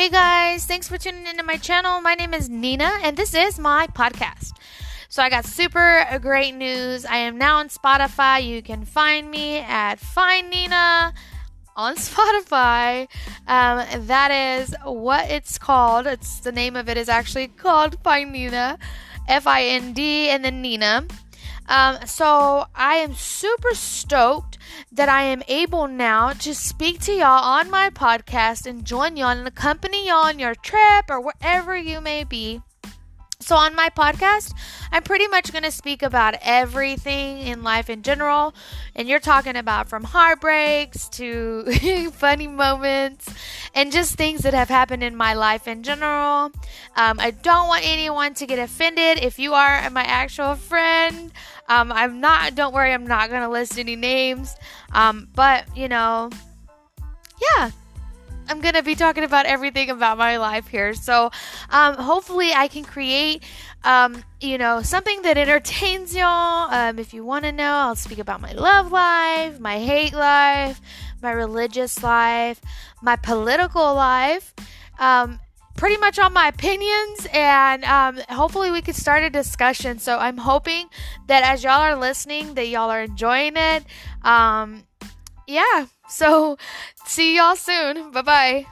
Hey guys, thanks for tuning into my channel. My name is Nina, and this is my podcast. So, I got super great news. I am now on Spotify. You can find me at Find Nina on Spotify. Um, that is what it's called. It's the name of it is actually called Find Nina, F I N D, and then Nina. Um, so I am super stoked that I am able now to speak to y'all on my podcast and join y'all and accompany y'all on your trip or wherever you may be. So, on my podcast, I'm pretty much going to speak about everything in life in general. And you're talking about from heartbreaks to funny moments and just things that have happened in my life in general. Um, I don't want anyone to get offended. If you are my actual friend, um, I'm not, don't worry, I'm not going to list any names. Um, but, you know, yeah, I'm gonna be talking about everything about my life here. So, um, hopefully, I can create, um, you know, something that entertains y'all. Um, if you want to know, I'll speak about my love life, my hate life, my religious life, my political life. Um, pretty much all my opinions and um, hopefully we could start a discussion so i'm hoping that as y'all are listening that y'all are enjoying it um, yeah so, see y'all soon. Bye bye.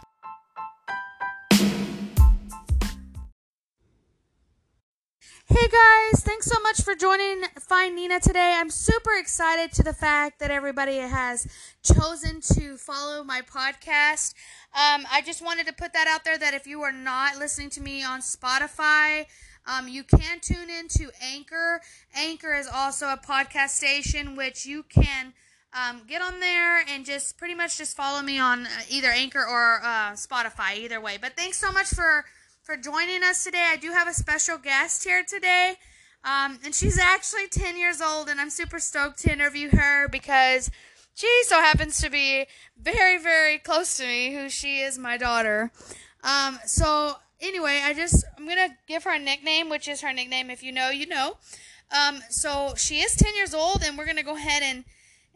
Hey guys, thanks so much for joining Find Nina today. I'm super excited to the fact that everybody has chosen to follow my podcast. Um, I just wanted to put that out there that if you are not listening to me on Spotify, um, you can tune in to Anchor. Anchor is also a podcast station which you can um, get on there and just pretty much just follow me on uh, either Anchor or uh, Spotify, either way. But thanks so much for for joining us today. I do have a special guest here today, um, and she's actually 10 years old, and I'm super stoked to interview her because she so happens to be very, very close to me, who she is my daughter. Um, so anyway, I just I'm gonna give her a nickname, which is her nickname. If you know, you know. Um, so she is 10 years old, and we're gonna go ahead and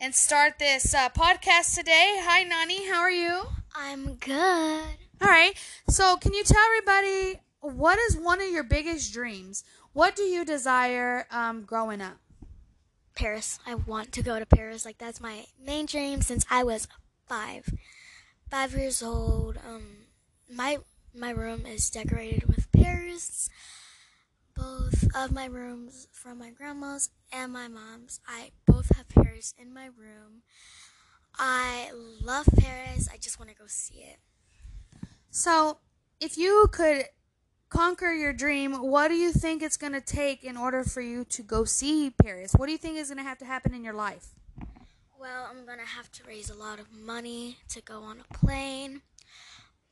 and start this uh, podcast today. Hi, Nani. How are you? I'm good. All right. So, can you tell everybody what is one of your biggest dreams? What do you desire um, growing up? Paris. I want to go to Paris. Like that's my main dream since I was five, five years old. Um, my my room is decorated with Paris both of my rooms from my grandma's and my mom's. I both have Paris in my room. I love Paris. I just want to go see it. So, if you could conquer your dream, what do you think it's going to take in order for you to go see Paris? What do you think is going to have to happen in your life? Well, I'm going to have to raise a lot of money to go on a plane.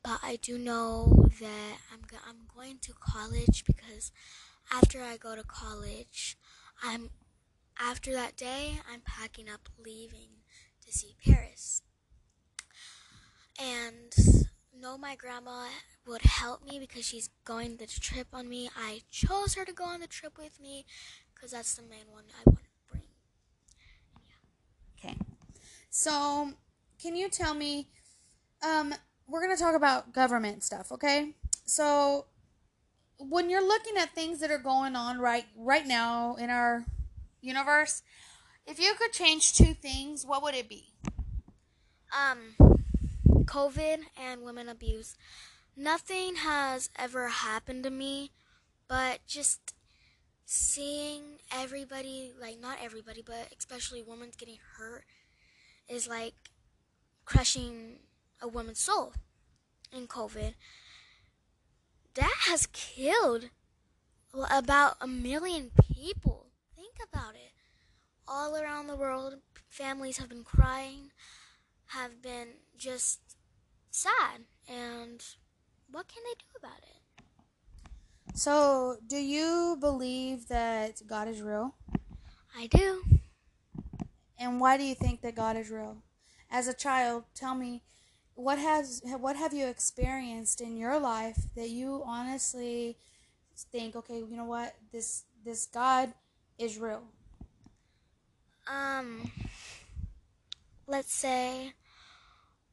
But I do know that I'm, go- I'm going to college because after I go to college, I'm after that day, I'm packing up leaving to see Paris. And know my grandma would help me because she's going the trip on me. I chose her to go on the trip with me because that's the main one I want to bring. Yeah. Okay. So, can you tell me um we're going to talk about government stuff, okay? So, when you're looking at things that are going on right right now in our universe, if you could change two things, what would it be? Um, COVID and women abuse. Nothing has ever happened to me, but just seeing everybody, like not everybody, but especially women getting hurt, is like crushing a woman's soul in COVID that has killed about a million people. About it. All around the world, families have been crying, have been just sad, and what can they do about it? So, do you believe that God is real? I do. And why do you think that God is real? As a child, tell me what has what have you experienced in your life that you honestly think okay you know what this this god is real. Um let's say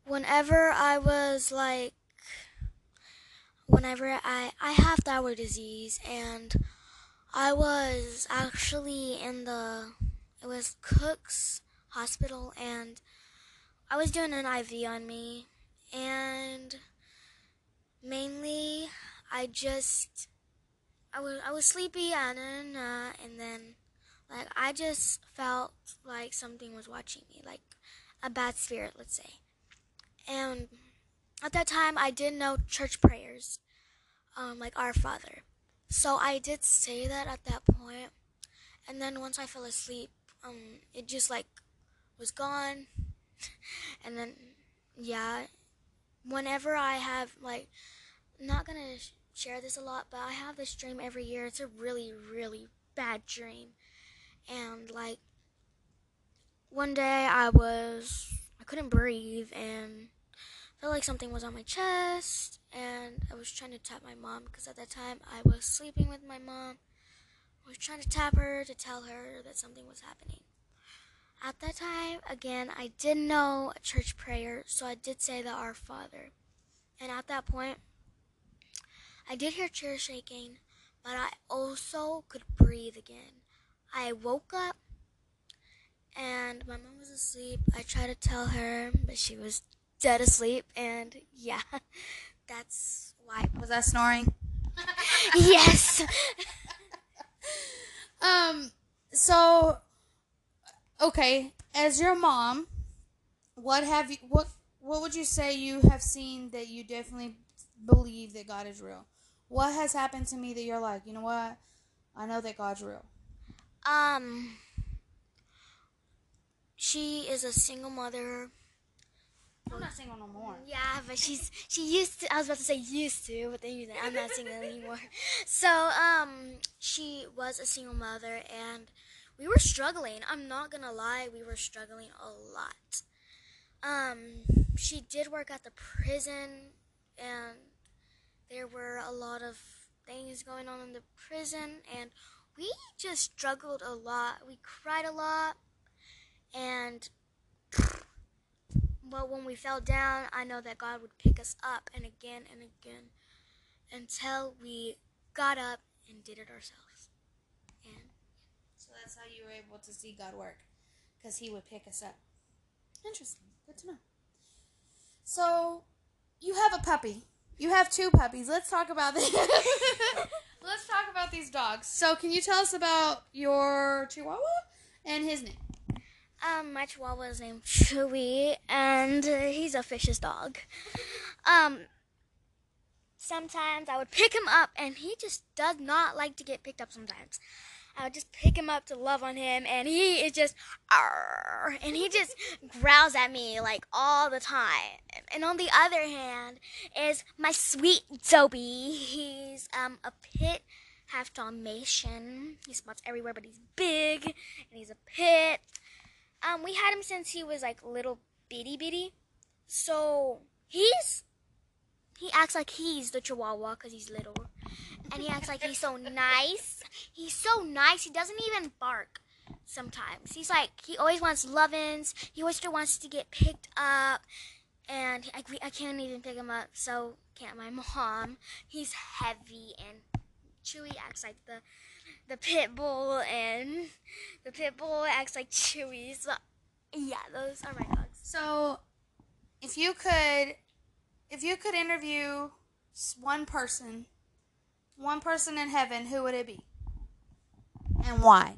whenever i was like whenever I I have thyroid disease and I was actually in the it was Cook's hospital and I was doing an IV on me and mainly I just I was I was sleepy and then uh, and then like I just felt like something was watching me like a bad spirit let's say and at that time I didn't know church prayers um, like our father so I did say that at that point. and then once I fell asleep um it just like was gone and then yeah whenever I have like not gonna share this a lot but I have this dream every year it's a really really bad dream and like one day I was I couldn't breathe and felt like something was on my chest and I was trying to tap my mom because at that time I was sleeping with my mom. I was trying to tap her to tell her that something was happening. At that time, again, I didn't know a church prayer, so I did say the Our Father. And at that point, I did hear chairs shaking, but I also could breathe again. I woke up and my mom was asleep. I tried to tell her, but she was dead asleep, and yeah, that's why. Was that snoring? yes. Um. So, okay, as your mom, what have you what what would you say you have seen that you definitely believe that God is real? What has happened to me that you're like, you know what? I know that God's real. Um, she is a single mother. I'm not single no more. Yeah, but she's she used to. I was about to say used to, but then you I'm not single anymore. So um, she was a single mother, and we were struggling. I'm not gonna lie, we were struggling a lot. Um, she did work at the prison, and there were a lot of things going on in the prison, and we just struggled a lot. We cried a lot, and but when we fell down, I know that God would pick us up and again and again until we got up and did it ourselves. And So that's how you were able to see God work, because He would pick us up. Interesting. Good to know. So, you have a puppy. You have two puppies. Let's talk about this. Let's talk about these dogs. So, can you tell us about your Chihuahua and his name? um, my Chihuahua is named Chewy, and uh, he's a fish's dog. Um, sometimes I would pick him up, and he just does not like to get picked up. Sometimes I would just pick him up to love on him, and he is just, and he just growls at me like all the time. And on the other hand, is my sweet Dobie. He's um a pit half Dalmatian. He spots everywhere, but he's big, and he's a pit. Um, we had him since he was like little bitty bitty. So he's he acts like he's the Chihuahua because he's little, and he acts like he's so nice. He's so nice. He doesn't even bark. Sometimes he's like he always wants lovin's. He always wants to get picked up, and I, I can't even pick him up. So can't my mom. He's heavy and Chewy acts like the the pit bull and the pit bull acts like Chewy. So yeah, those are my dogs. So, if you could, if you could interview one person, one person in heaven, who would it be, and why?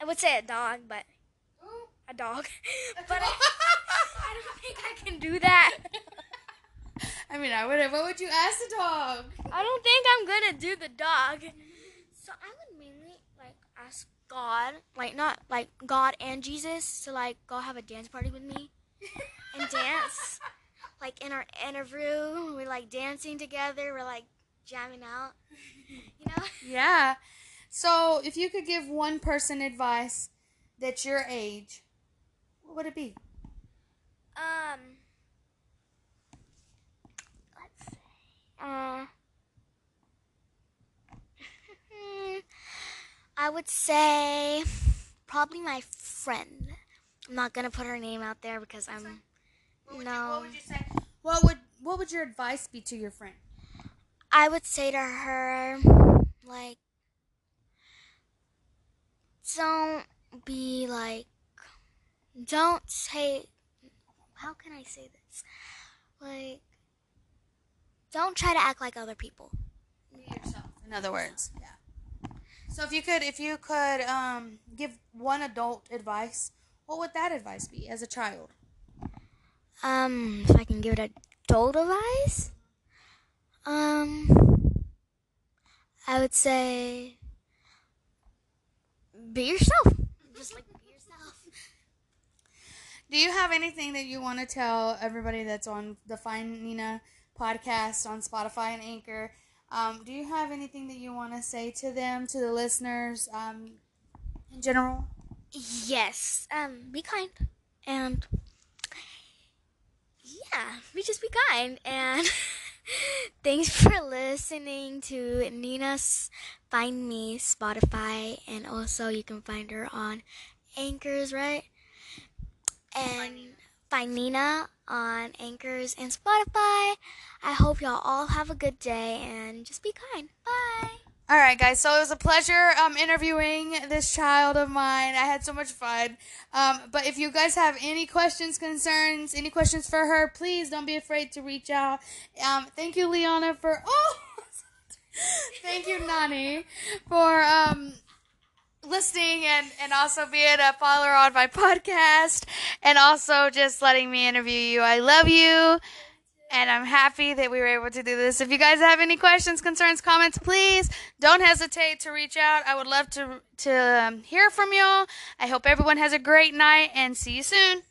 I would say a dog, but a dog. but I, I don't think I can do that. I mean, I would. What would you ask the dog? I don't think I'm gonna do the dog. So I would mainly like ask God, like not like God and Jesus, to like go have a dance party with me and dance. Like in our interview, we're like dancing together. We're like jamming out. You know? Yeah. So, if you could give one person advice that's your age, what would it be? Um. Let's see. Uh. I would say probably my friend. I'm not gonna put her name out there because I'm. What would, No. you, what would you say? What would what would your advice be to your friend? I would say to her, like, don't be like, don't say, how can I say this? Like, don't try to act like other people. Be yourself. In other words, yeah. So if you could, if you could um, give one adult advice, what would that advice be as a child? Um, if I can give it adult advice, um, I would say be yourself. Just like be yourself. Do you have anything that you want to tell everybody that's on the Find Nina podcast on Spotify and Anchor? Um, do you have anything that you want to say to them, to the listeners, um, in general? Yes. Um, be kind and yeah, we just be kind and thanks for listening to Nina's Find Me Spotify and also you can find her on Anchors, right? And find Nina on Anchors and Spotify. I hope y'all all have a good day and just be kind. Bye. All right, guys. So it was a pleasure um, interviewing this child of mine. I had so much fun. Um, but if you guys have any questions, concerns, any questions for her, please don't be afraid to reach out. Um, thank you, Leona, for oh, thank you, Nani, for um, listening and and also being a follower on my podcast, and also just letting me interview you. I love you and I'm happy that we were able to do this. If you guys have any questions, concerns, comments, please don't hesitate to reach out. I would love to to um, hear from y'all. I hope everyone has a great night and see you soon.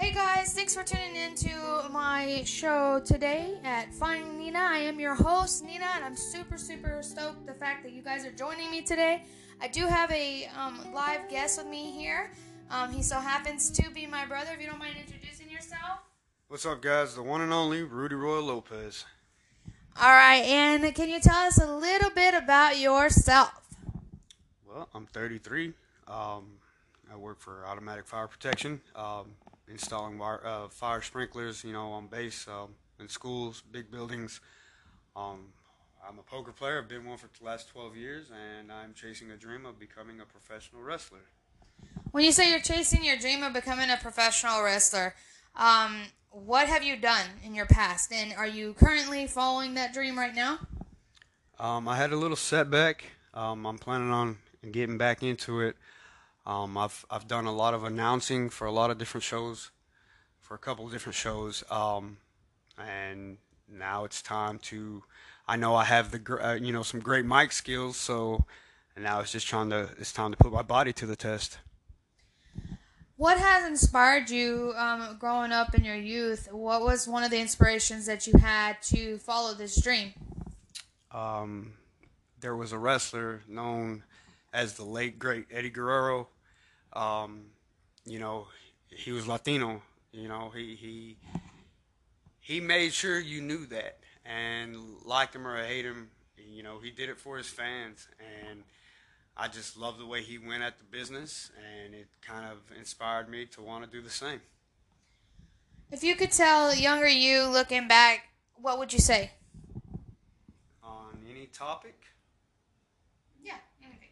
Hey guys, thanks for tuning in to my show today at Find Nina. I am your host, Nina, and I'm super, super stoked the fact that you guys are joining me today. I do have a um, live guest with me here. Um, he so happens to be my brother. If you don't mind introducing yourself. What's up, guys? The one and only Rudy Roy Lopez. All right, and can you tell us a little bit about yourself? Well, I'm 33. Um, I work for Automatic Fire Protection, um, installing wire, uh, fire sprinklers, you know, on base, um, in schools, big buildings. Um, I'm a poker player. I've been one for the last 12 years, and I'm chasing a dream of becoming a professional wrestler. When you say you're chasing your dream of becoming a professional wrestler, um, what have you done in your past, and are you currently following that dream right now? Um, I had a little setback. Um, I'm planning on getting back into it. Um, I've I've done a lot of announcing for a lot of different shows, for a couple of different shows, um, and now it's time to. I know I have the uh, you know some great mic skills, so now it's just trying to it's time to put my body to the test. What has inspired you um, growing up in your youth? What was one of the inspirations that you had to follow this dream? Um, there was a wrestler known as the late great Eddie Guerrero. Um, you know, he was Latino. You know, he he he made sure you knew that and like him or hate him. You know, he did it for his fans, and I just love the way he went at the business, and it kind of inspired me to want to do the same. If you could tell younger you looking back, what would you say? On any topic, Yeah, anything.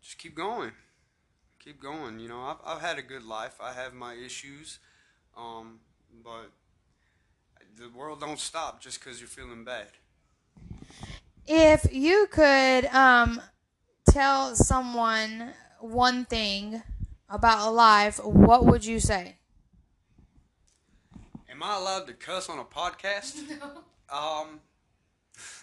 just keep going. Keep going. You know, I've, I've had a good life. I have my issues, um, but the world don't stop just because you're feeling bad. If you could um, tell someone one thing about life, what would you say? Am I allowed to cuss on a podcast? Um,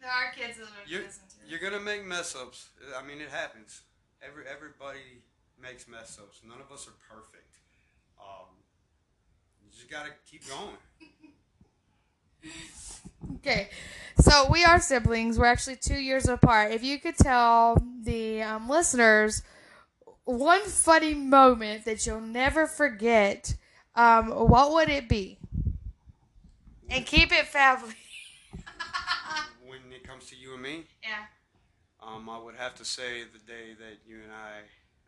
There are kids that you're, you're gonna make mess ups. I mean, it happens. Every everybody makes mess ups. None of us are perfect. Um, you just gotta keep going. Okay, so we are siblings. We're actually two years apart. If you could tell the um, listeners one funny moment that you'll never forget, um, what would it be? And keep it family. When it comes to you and me, yeah. um, I would have to say the day that you and I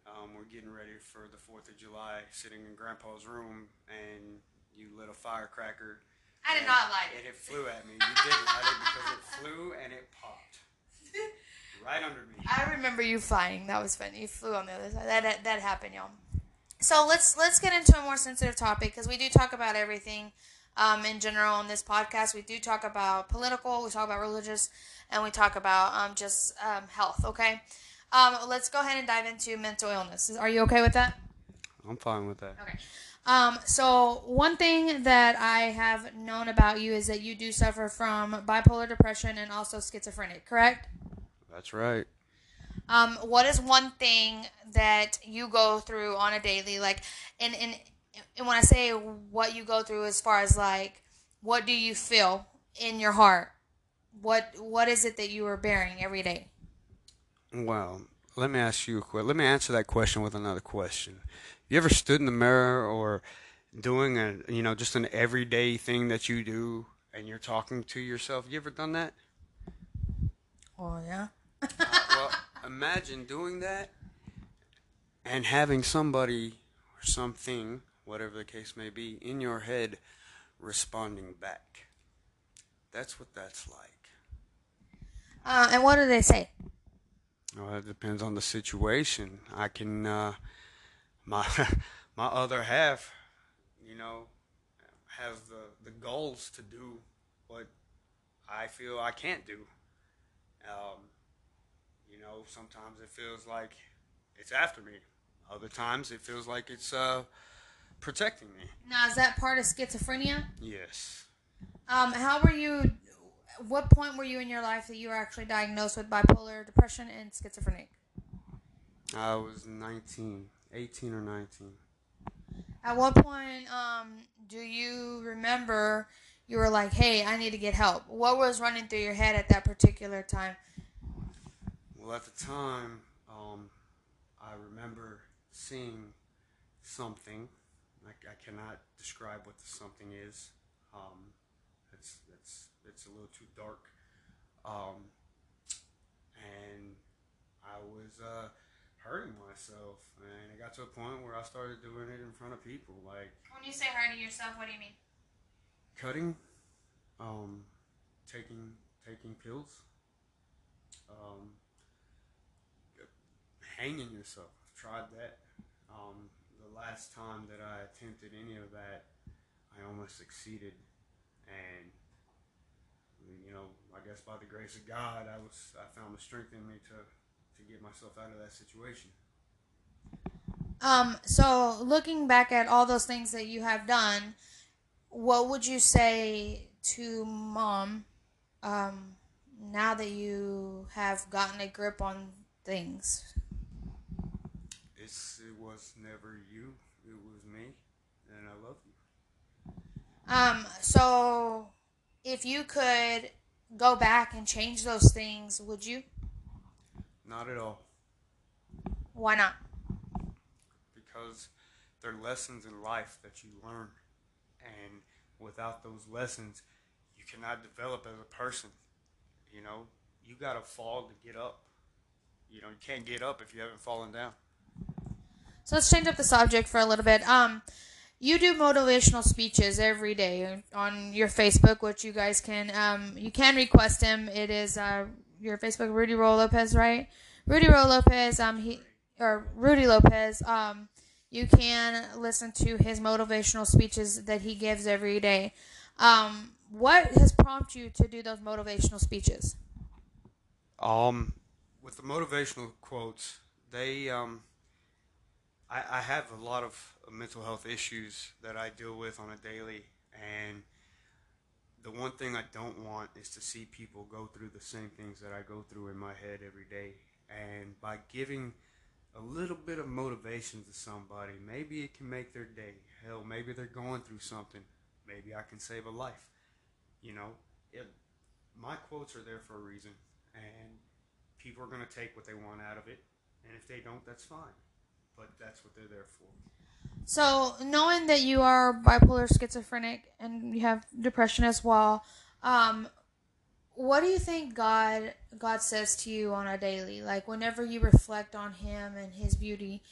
Um, we're getting ready for the Fourth of July, sitting in Grandpa's room, and you lit a firecracker. I did and- not light And it. it flew at me. You did light it because it flew and it popped right under me. I remember you flying. That was funny. You flew on the other side. That that, that happened, y'all. So let's let's get into a more sensitive topic because we do talk about everything um, in general on this podcast. We do talk about political, we talk about religious, and we talk about um, just um, health. Okay, um, let's go ahead and dive into mental illness. Are you okay with that? I'm fine with that. Okay. Um, so one thing that I have known about you is that you do suffer from bipolar depression and also schizophrenic, correct? That's right. Um, what is one thing that you go through on a daily, like, and, and and when I say what you go through, as far as like, what do you feel in your heart? What what is it that you are bearing every day? Well, let me ask you a question. Let me answer that question with another question. You ever stood in the mirror or doing a, you know, just an everyday thing that you do and you're talking to yourself? You ever done that? Oh yeah. well, imagine doing that and having somebody or something, whatever the case may be, in your head responding back. That's what that's like. Uh, and what do they say? Well, it depends on the situation. I can, uh, my my other half, you know, has the the goals to do what I feel I can't do. Um, you know, sometimes it feels like it's after me. Other times it feels like it's uh, protecting me. Now is that part of schizophrenia? Yes. Um, how were you? What point were you in your life that you were actually diagnosed with bipolar depression and schizophrenic? I was 19, 18 or 19. At what point um, do you remember you were like, "Hey, I need to get help"? What was running through your head at that particular time? Well, at the time, um, I remember seeing something. Like I cannot describe what the something is. Um, it's it's it's a little too dark. Um, and I was uh, hurting myself, and it got to a point where I started doing it in front of people, like When you say hurting yourself, what do you mean? cutting, um, taking taking pills, um, hanging yourself. I've tried that. Um, the last time that I attempted any of that, I almost succeeded, and you know, I guess by the grace of God, I was I found the strength in me to to get myself out of that situation. Um, so looking back at all those things that you have done, what would you say to mom um, now that you have gotten a grip on things? It's it was never you, it was me, and I love you. Um, so if you could go back and change those things, would you? Not at all. Why not? because they're lessons in life that you learn. And without those lessons, you cannot develop as a person. You know, you got to fall to get up. You know, you can't get up if you haven't fallen down. So let's change up the subject for a little bit. Um, you do motivational speeches every day on your Facebook, which you guys can um, you can request him. It is uh, your Facebook, Rudy Ro Lopez, right? Rudy Ro Lopez. Um, he or Rudy Lopez. Um, you can listen to his motivational speeches that he gives every day. Um, what has prompted you to do those motivational speeches? Um, with the motivational quotes, they um, I, I have a lot of mental health issues that I deal with on a daily, and the one thing I don't want is to see people go through the same things that I go through in my head every day. And by giving a little bit of motivation to somebody, maybe it can make their day. Hell, maybe they're going through something. Maybe I can save a life. You know, it, my quotes are there for a reason, and people are going to take what they want out of it. And if they don't, that's fine. But that's what they're there for. So, knowing that you are bipolar schizophrenic and you have depression as well, um, what do you think God God says to you on a daily? Like whenever you reflect on Him and His beauty,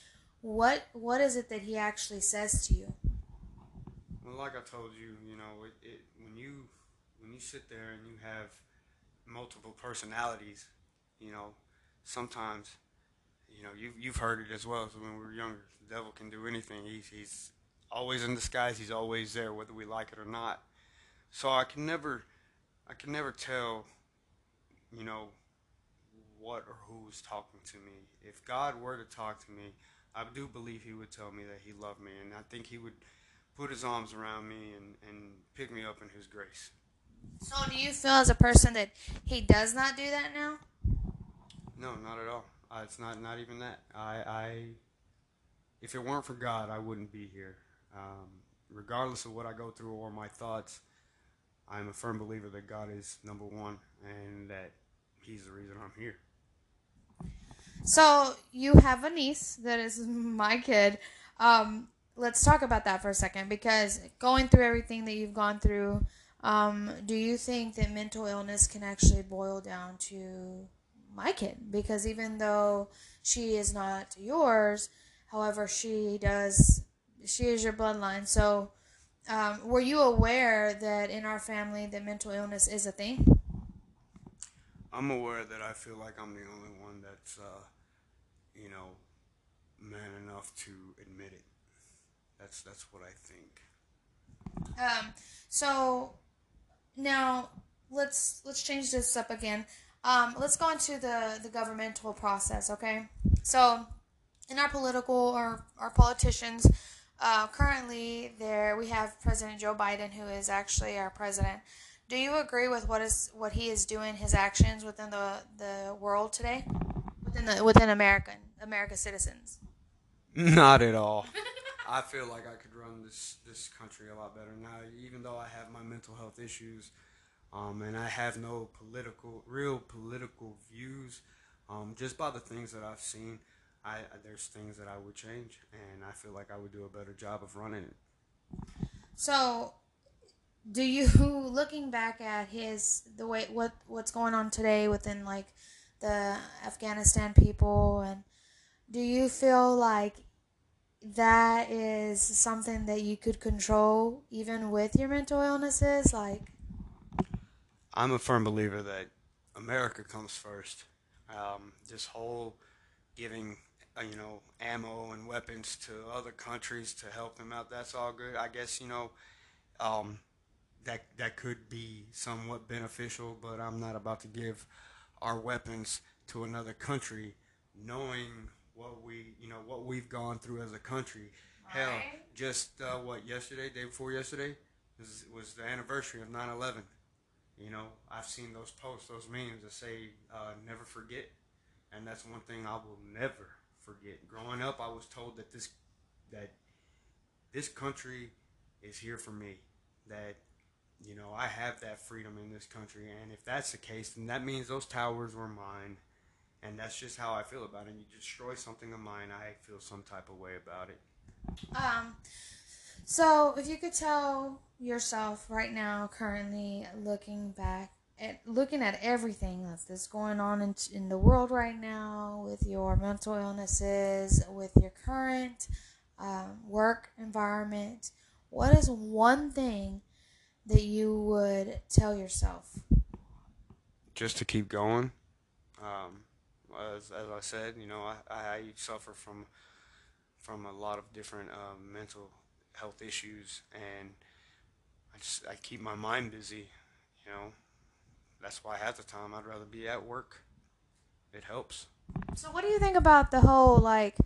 what what is it that He actually says to you? Well, like I told you, you know, it, it when you when you sit there and you have multiple personalities, you know, sometimes, you know, you've, you've heard it as well. So when we were younger, the devil can do anything. He's he's always in disguise. He's always there, whether we like it or not. So I can never I can never tell, you know, what or who's talking to me. If God were to talk to me, I do believe He would tell me that He loved me, and I think He would put His arms around me and, and pick me up in His grace. So, do you feel as a person that He does not do that now? No, not at all. Uh, it's not not even that. I, I if it weren't for God, I wouldn't be here. Um, regardless of what I go through or my thoughts, I'm a firm believer that God is number one and that He's the reason I'm here. So you have a niece that is my kid. Um, let's talk about that for a second because going through everything that you've gone through, um, do you think that mental illness can actually boil down to my kid? Because even though she is not yours, however, she does, she is your bloodline. So um, were you aware that in our family that mental illness is a thing? I'm aware that I feel like I'm the only one that's, uh, you know, man enough to admit it. That's that's what I think. Um, so now let's let's change this up again. Um, let's go into the the governmental process. Okay, so in our political or our politicians uh, currently, there we have President Joe Biden, who is actually our president. Do you agree with what is what he is doing, his actions within the the world today, within the within American America citizens? Not at all. I feel like I could run this this country a lot better now. Even though I have my mental health issues, um, and I have no political, real political views, um, just by the things that I've seen. I there's things that I would change, and I feel like I would do a better job of running it. So, do you looking back at his the way what what's going on today within like the Afghanistan people, and do you feel like that is something that you could control even with your mental illnesses, like? I'm a firm believer that America comes first. Um, this whole giving uh, you know, ammo and weapons to other countries to help them out. That's all good. I guess you know, um, that that could be somewhat beneficial, but I'm not about to give our weapons to another country, knowing what we you know what we've gone through as a country. Hell, just uh, what yesterday, day before yesterday, was, was the anniversary of 9/11. You know, I've seen those posts, those memes that say uh, "never forget," and that's one thing I will never forget. Growing up, I was told that this that this country is here for me. That you know I have that freedom in this country, and if that's the case, then that means those towers were mine, and that's just how I feel about it. And you destroy something of mine, I feel some type of way about it. Um. So, if you could tell yourself right now, currently looking back at looking at everything that's, going on in, in the world right now with your mental illnesses, with your current um, work environment, what is one thing that you would tell yourself? Just to keep going. Um, as, as I said, you know, I, I suffer from from a lot of different um, mental health issues, and I just I keep my mind busy, you know that's why half the time I'd rather be at work. It helps. So what do you think about the whole like,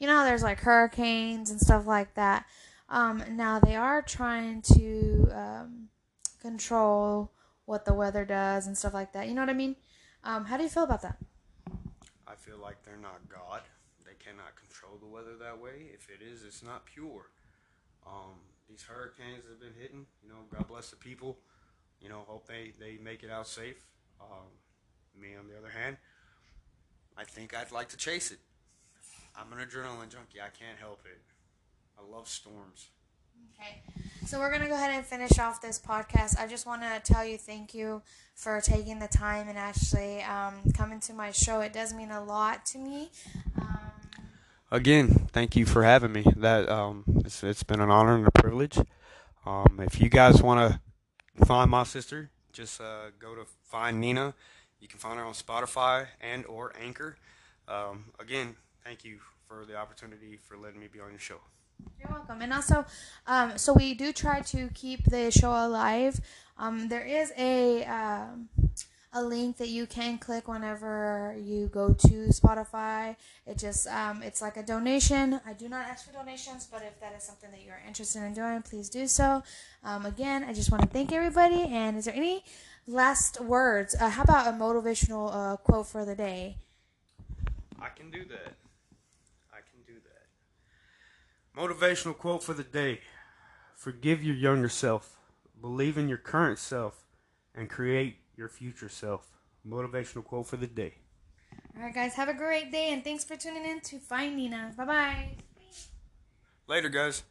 you know, there's like hurricanes and stuff like that. Um, now they are trying to um, control what the weather does and stuff like that. You know what I mean? Um, how do you feel about that? I feel like they're not God. They cannot control the weather that way. If it is, it's not pure. Um, these hurricanes have been hitting. You know, God bless the people you know, hope they, they make it out safe. Um, me, on the other hand, I think I'd like to chase it. I'm an adrenaline junkie. I can't help it. I love storms. Okay. So we're gonna go ahead and finish off this podcast. I just want to tell you thank you for taking the time and actually um, coming to my show. It does mean a lot to me. Um, Again, thank you for having me. That um, it's, it's been an honor and a privilege. Um, if you guys want to find my sister, just uh, go to find Nina. You can find her on Spotify and or Anchor. Um, again, thank you for the opportunity for letting me be on your show. You're welcome. And also, um, so we do try to keep the show alive. Um, there is a um, a link that you can click whenever you go to Spotify. It just um, it's like a donation. I do not ask for donations, but if that is something that you're interested in doing, please do so. Um, again, I just want to thank everybody. And is there any last words? Uh, how about a motivational uh, quote for the day? I can do that. I can do that. Motivational quote for the day Forgive your younger self, believe in your current self, and create your future self. Motivational quote for the day. All right, guys, have a great day, and thanks for tuning in to Find Nina. Bye bye. Later, guys.